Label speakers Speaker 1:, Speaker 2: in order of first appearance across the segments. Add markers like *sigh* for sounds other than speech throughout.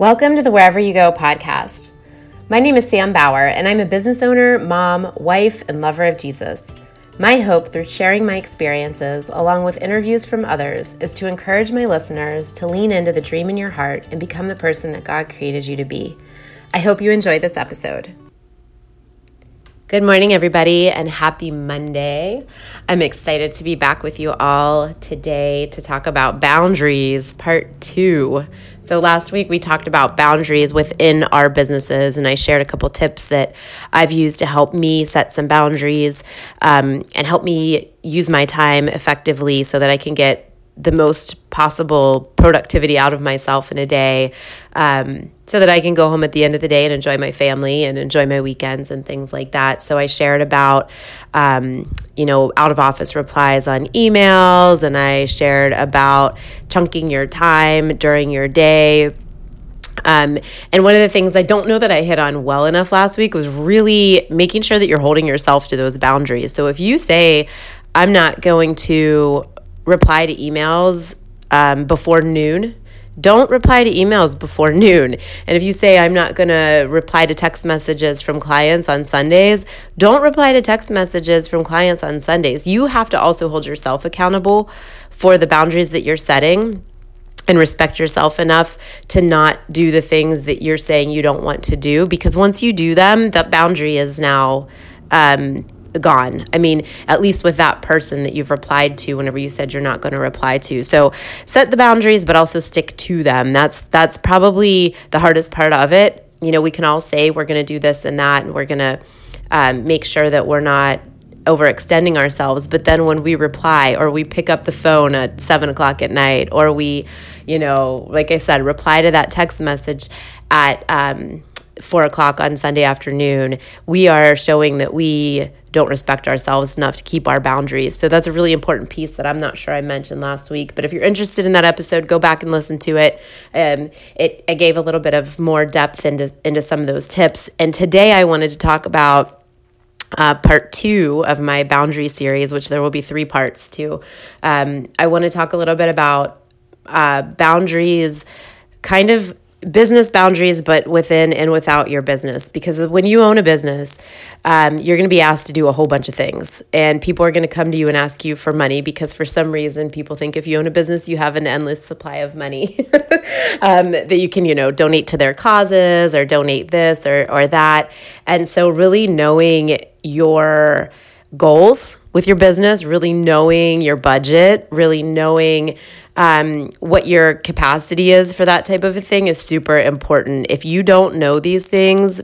Speaker 1: Welcome to the Wherever You Go podcast. My name is Sam Bauer, and I'm a business owner, mom, wife, and lover of Jesus. My hope through sharing my experiences, along with interviews from others, is to encourage my listeners to lean into the dream in your heart and become the person that God created you to be. I hope you enjoy this episode. Good morning, everybody, and happy Monday. I'm excited to be back with you all today to talk about boundaries, part two. So, last week we talked about boundaries within our businesses, and I shared a couple tips that I've used to help me set some boundaries um, and help me use my time effectively so that I can get the most possible productivity out of myself in a day um, so that I can go home at the end of the day and enjoy my family and enjoy my weekends and things like that. So I shared about, um, you know, out of office replies on emails and I shared about chunking your time during your day. Um, and one of the things I don't know that I hit on well enough last week was really making sure that you're holding yourself to those boundaries. So if you say, I'm not going to reply to emails um, before noon. Don't reply to emails before noon. And if you say, I'm not going to reply to text messages from clients on Sundays, don't reply to text messages from clients on Sundays. You have to also hold yourself accountable for the boundaries that you're setting and respect yourself enough to not do the things that you're saying you don't want to do. Because once you do them, that boundary is now. Um, gone. I mean, at least with that person that you've replied to whenever you said you're not going to reply to. So set the boundaries, but also stick to them. That's that's probably the hardest part of it. You know, we can all say we're going to do this and that, and we're going to um, make sure that we're not overextending ourselves. But then when we reply or we pick up the phone at seven o'clock at night, or we, you know, like I said, reply to that text message at um, four o'clock on Sunday afternoon, we are showing that we don't respect ourselves enough to keep our boundaries. So that's a really important piece that I'm not sure I mentioned last week. But if you're interested in that episode, go back and listen to it. Um, it, gave a little bit of more depth into into some of those tips. And today I wanted to talk about. Uh, part two of my boundary series, which there will be three parts to. Um, I want to talk a little bit about uh, boundaries, kind of business boundaries, but within and without your business. Because when you own a business, um, you're going to be asked to do a whole bunch of things. And people are going to come to you and ask you for money because for some reason, people think if you own a business, you have an endless supply of money *laughs* um, that you can, you know, donate to their causes or donate this or, or that. And so, really knowing your goals with your business, really knowing your budget, really knowing um, what your capacity is for that type of a thing is super important. If you don't know these things,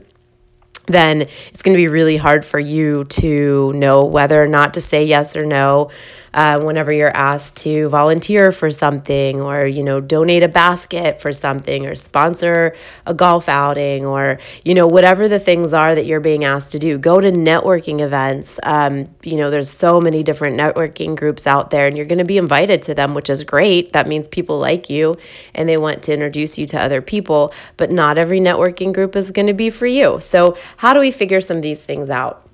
Speaker 1: then it's going to be really hard for you to know whether or not to say yes or no uh, whenever you're asked to volunteer for something or you know donate a basket for something or sponsor a golf outing or you know whatever the things are that you're being asked to do go to networking events. Um, you know there's so many different networking groups out there and you're going to be invited to them which is great. That means people like you and they want to introduce you to other people but not every networking group is going to be for you. So how do we figure some of these things out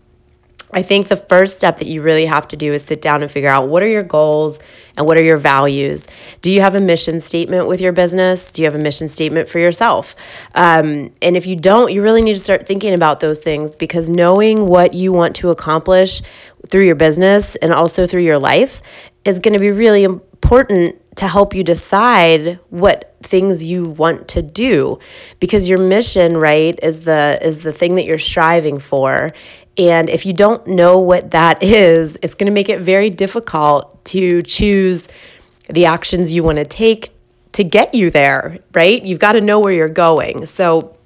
Speaker 1: I think the first step that you really have to do is sit down and figure out what are your goals and what are your values. Do you have a mission statement with your business? Do you have a mission statement for yourself? Um, and if you don't, you really need to start thinking about those things because knowing what you want to accomplish through your business and also through your life is going to be really important to help you decide what things you want to do because your mission right is the is the thing that you're striving for and if you don't know what that is, it's going to make it very difficult to choose the actions you want to take to get you there, right? You've got to know where you're going. So,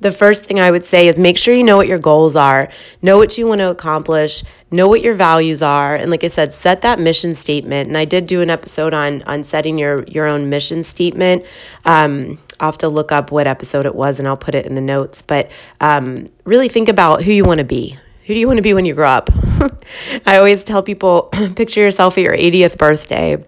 Speaker 1: the first thing I would say is make sure you know what your goals are, know what you want to accomplish, know what your values are, and like I said, set that mission statement. And I did do an episode on on setting your your own mission statement. Um, I'll have to look up what episode it was and I'll put it in the notes. But um, really think about who you want to be. Who do you want to be when you grow up? *laughs* I always tell people *clears throat* picture yourself at your 80th birthday.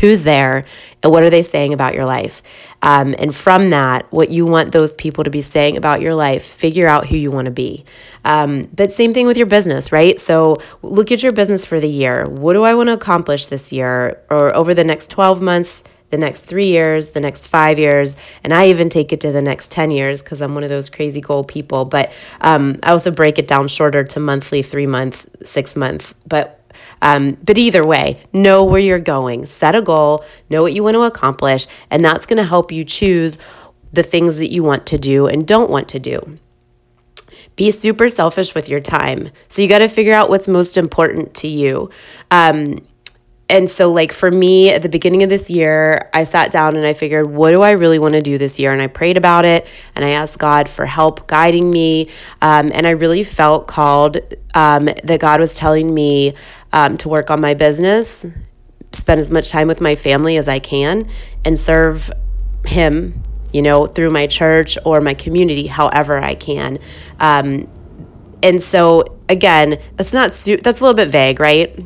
Speaker 1: Who's there and what are they saying about your life? Um, and from that, what you want those people to be saying about your life, figure out who you want to be. Um, but same thing with your business, right? So look at your business for the year. What do I want to accomplish this year or over the next 12 months? The next three years, the next five years, and I even take it to the next 10 years because I'm one of those crazy goal people. But um, I also break it down shorter to monthly, three month, six month. But um, but either way, know where you're going, set a goal, know what you want to accomplish, and that's going to help you choose the things that you want to do and don't want to do. Be super selfish with your time. So you got to figure out what's most important to you. Um, and so, like for me, at the beginning of this year, I sat down and I figured, what do I really want to do this year? And I prayed about it and I asked God for help guiding me. Um, and I really felt called um, that God was telling me um, to work on my business, spend as much time with my family as I can, and serve Him you know, through my church or my community, however I can. Um, and so, again, that's not, su- that's a little bit vague, right?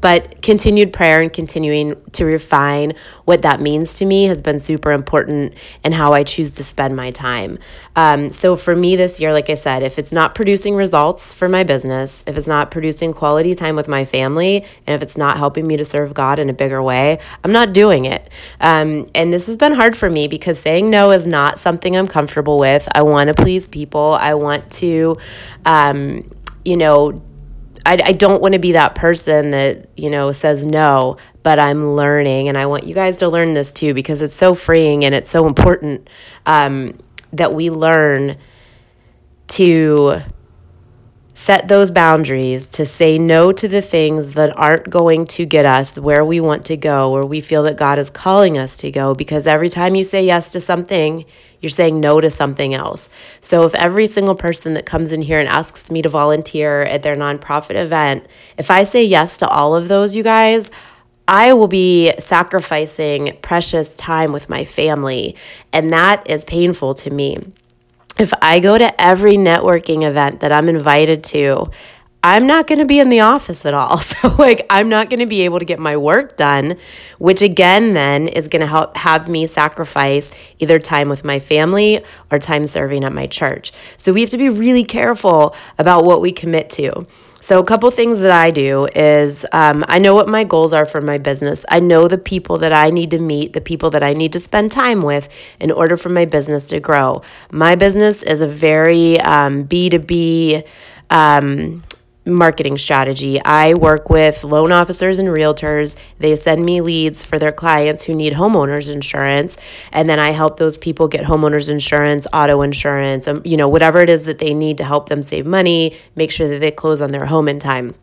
Speaker 1: But continued prayer and continuing to refine what that means to me has been super important in how I choose to spend my time. Um, so for me this year, like I said, if it's not producing results for my business, if it's not producing quality time with my family, and if it's not helping me to serve God in a bigger way, I'm not doing it. Um, and this has been hard for me because saying no is not something I'm comfortable with. I want to please people. I want to, um, you know, I, I don't want to be that person that, you know, says no, but I'm learning. And I want you guys to learn this too because it's so freeing and it's so important um, that we learn to set those boundaries, to say no to the things that aren't going to get us where we want to go, where we feel that God is calling us to go. Because every time you say yes to something, you're saying no to something else. So if every single person that comes in here and asks me to volunteer at their nonprofit event, if I say yes to all of those, you guys, I will be sacrificing precious time with my family. And that is painful to me if I go to every networking event that I'm invited to, I'm not going to be in the office at all. *laughs* So, like, I'm not going to be able to get my work done, which again, then is going to help have me sacrifice either time with my family or time serving at my church. So, we have to be really careful about what we commit to. So, a couple things that I do is um, I know what my goals are for my business. I know the people that I need to meet, the people that I need to spend time with in order for my business to grow. My business is a very um, B2B. Um, marketing strategy. I work with loan officers and realtors. They send me leads for their clients who need homeowners insurance, and then I help those people get homeowners insurance, auto insurance, um, you know, whatever it is that they need to help them save money, make sure that they close on their home in time.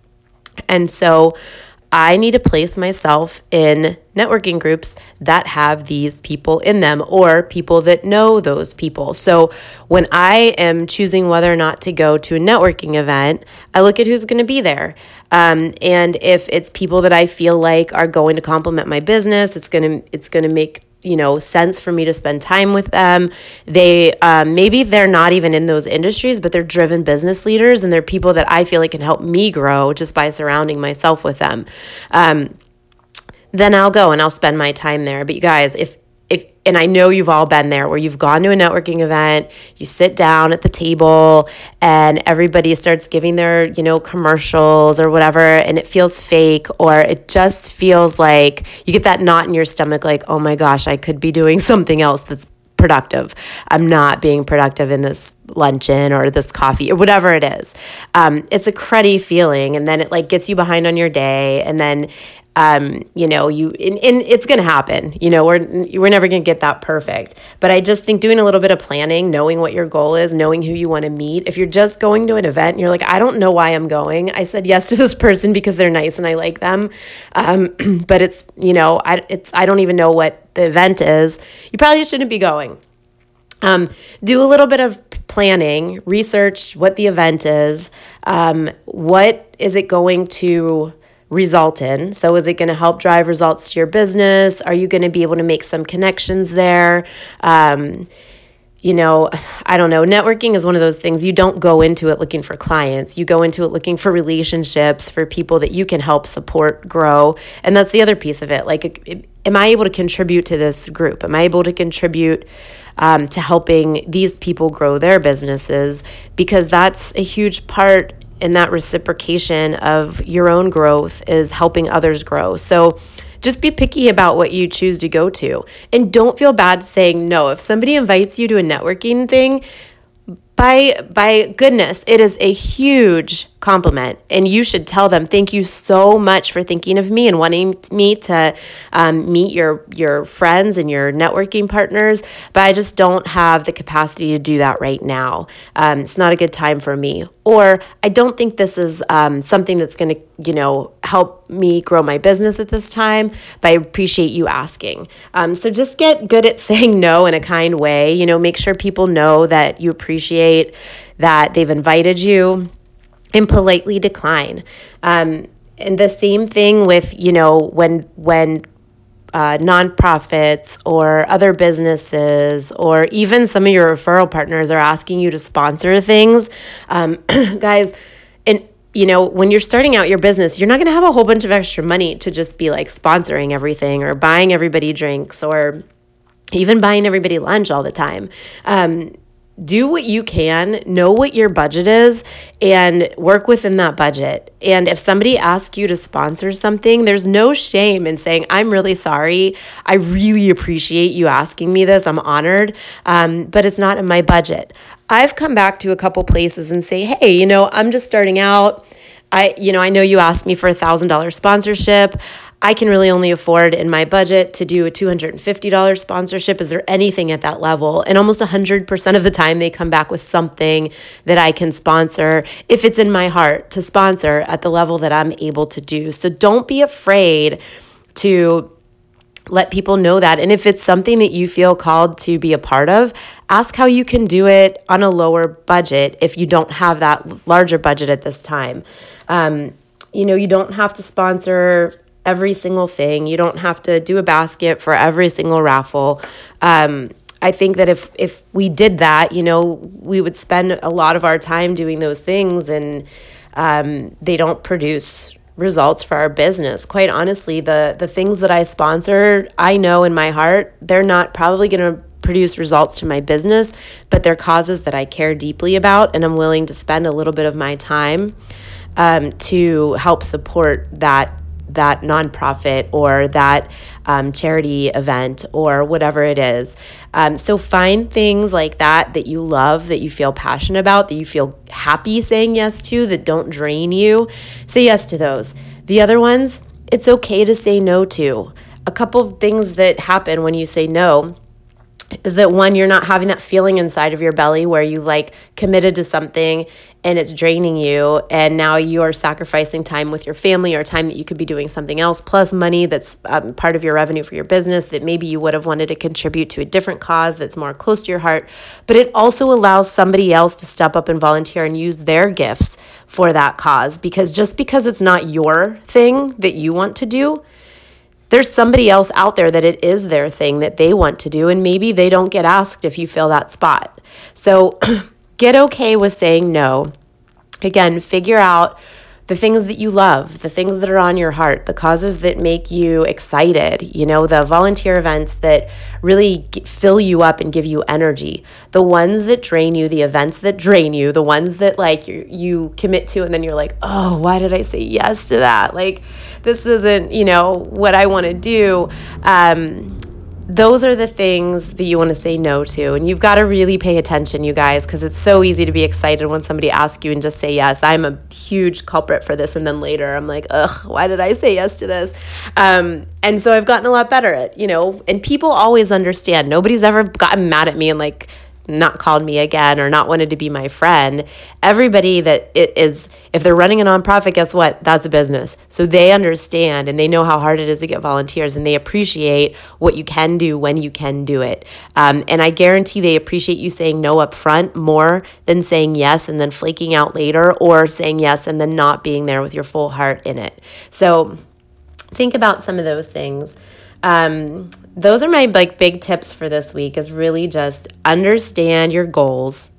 Speaker 1: And so I need to place myself in networking groups that have these people in them or people that know those people. So when I am choosing whether or not to go to a networking event, I look at who's going to be there. Um, and if it's people that I feel like are going to complement my business, it's going to it's going to make you know sense for me to spend time with them. They um, maybe they're not even in those industries but they're driven business leaders and they're people that i feel like can help me grow just by surrounding myself with them. Um, then i'll go and i'll spend my time there. But you guys if if and I know you've all been there where you've gone to a networking event, you sit down at the table and everybody starts giving their, you know, commercials or whatever and it feels fake or it just feels like you get that knot in your stomach like, "Oh my gosh, I could be doing *laughs* something else that's productive. I'm not being productive in this luncheon or this coffee or whatever it is. Um, it's a cruddy feeling, and then it like gets you behind on your day, and then um, you know, you and, and it's going to happen. You know, we're we're never going to get that perfect. But I just think doing a little bit of planning, knowing what your goal is, knowing who you want to meet. If you're just going to an event you're like, I don't know why I'm going. I said yes *laughs* to this person because they're nice and I like them. Um, *clears throat* but it's you know, I it's I don't even know what the event is. You probably shouldn't be going. Um, do a little bit of planning, research what the event is, um, what is it going to result in. So, is it going to help drive results to your business? Are you going to be able to make some connections there? Um, you know, I don't know. Networking is one of those things you don't go into it looking for clients. You go into it looking for relationships, for people that you can help support, grow. And that's the other piece of it. Like, am I able to contribute to this group? Am I able to contribute um, to helping these people grow their businesses? Because that's a huge part in that reciprocation of your own growth is helping others grow. So Just be picky about what you choose to go to. And don't feel bad saying no. If somebody invites you to a networking thing, by by goodness it is a huge compliment. And you should tell them thank you so much for thinking of me and wanting me to um, meet your your friends and your networking partners but i just don't have the capacity to do that right now. Um, it's not a good time for me. Or i don't think this is um, something that's going to you know help me grow my business at this time but i appreciate you asking. Um, so just get good at *laughs* saying no in a kind way. You know make sure people know that you appreciate appreciate that they've invited you and politely decline. Um, and the same thing with, you know, when, when, uh, nonprofits or other businesses or even some of your referral partners are asking you to sponsor things um, *clears throat* guys and you know when you're starting out your business you're not going to have a whole bunch of extra money to just be like sponsoring everything or buying everybody drinks or even buying everybody lunch all the time um, do what you can, know what your budget is, and work within that budget. And if somebody asks you to sponsor something, there's no shame in saying, I'm really sorry. I really appreciate you asking me this. I'm honored, um, but it's not in my budget. I've come back to a couple places and say, hey, you know, I'm just starting out. I, you know, I know you asked me for a thousand dollar sponsorship. I can really only afford in my budget to do a $250 sponsorship. Is there anything at that level? And almost 100% of the time, they come back with something that I can sponsor if it's in my heart to sponsor at the level that I'm able to do. So don't be afraid to let people know that. And if it's something that you feel called to be a part of, ask how you can do it on a lower budget if you don't have that larger budget at this time. Um, you know, you don't have to sponsor every single thing. You don't have to do a basket for every single raffle. Um, I think that if if we did that, you know, we would spend a lot of our time doing those things, and um, they don't produce results for our business. Quite honestly, the the things that I sponsor, I know in my heart, they're not probably going to produce results to my business, but they're causes that I care deeply about, and I'm willing to spend a little bit of my time um, to help support that that nonprofit or that um, charity event or whatever it is. Um, so find things like that that you love, that you feel passionate about, that you feel happy saying yes to, that don't drain you. Say yes to those. The other ones, it's okay to say no to. A couple of things that happen when you say no is that one you're not having that feeling inside of your belly where you like committed to something and it's draining you and now you're sacrificing time with your family or time that you could be doing something else plus money that's um, part of your revenue for your business that maybe you would have wanted to contribute to a different cause that's more close to your heart. But it also allows somebody else to step up and volunteer and use their gifts for that cause because just because it's not your thing that you want to do there's somebody else out there that it is their thing that they want to do, and maybe they don't get asked if you fill that spot. So *clears throat* get okay with saying no. Again, figure out the things that you love, the things that are on your heart, the causes that make you excited, you know, the volunteer events that really fill you up and give you energy, the ones that drain you, the events that drain you, the ones that like you, you commit to and then you're like, oh, why did I say yes to that? Like, this isn't, you know, what I want to do. Um, those are the things that you want to say no to. And you've got to really pay attention, you guys, because it's so easy to be excited when somebody asks you and just say yes. I'm a huge culprit for this. And then later I'm like, ugh, why did I say yes to this? Um, and so I've gotten a lot better at, you know, and people always understand. Nobody's ever gotten mad at me and like, not called me again or not wanted to be my friend. Everybody that it is, if they're running a nonprofit, guess what? That's a business. So they understand and they know how hard it is to get volunteers and they appreciate what you can do when you can do it. Um, and I guarantee they appreciate you saying no up front more than saying yes and then flaking out later or saying yes and then not being there with your full heart in it. So think about some of those things. Um, those are my like big tips for this week is really just understand your goals.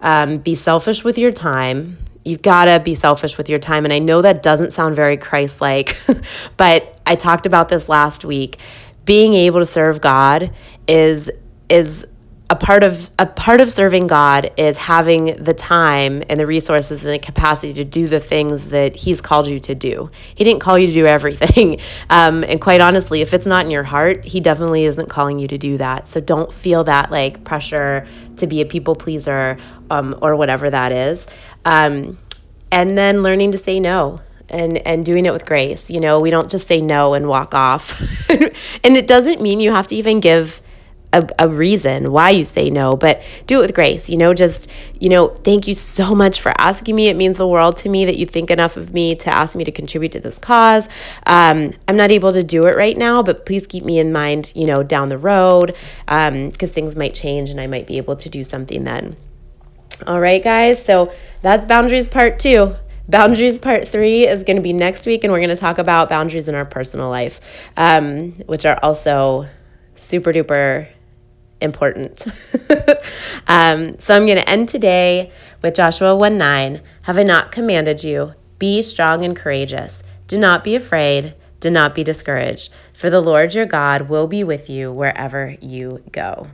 Speaker 1: Um, be selfish with your time. You've got to be selfish with your time and i know that doesn't sound very christ-like *laughs* but i talked about this last week. Being able to serve god is is a part of a part of serving God is having the time and the resources and the capacity to do the things that He's called you to do. He didn't call you to do everything, *laughs* um, and quite honestly, if it's not in your heart, He definitely isn't calling you to do that. So don't feel that like pressure to be a people pleaser um, or whatever that is. Um, and then learning to say no and and doing it with grace you know we don't just say no and walk off *laughs* and it doesn't mean you have to even give a, a reason why you say no, but do it with grace. You know, just, you know, thank you so much for asking me. It means the world to me that you think enough of me to ask me to contribute to this cause. Um, I'm not able to do it right now, but please keep me in mind, you know, down the road because um, things might change and I might be able to do something then. All right, guys. So that's boundaries part two. Boundaries part three is going to be next week, and we're going to talk about boundaries in our personal life, um, which are also super duper important. *laughs* um, so I'm going to end today with Joshua 1 9. Have I not commanded you? Be strong and courageous. Do not be afraid. Do not be discouraged, for the Lord your God will be with you wherever you go.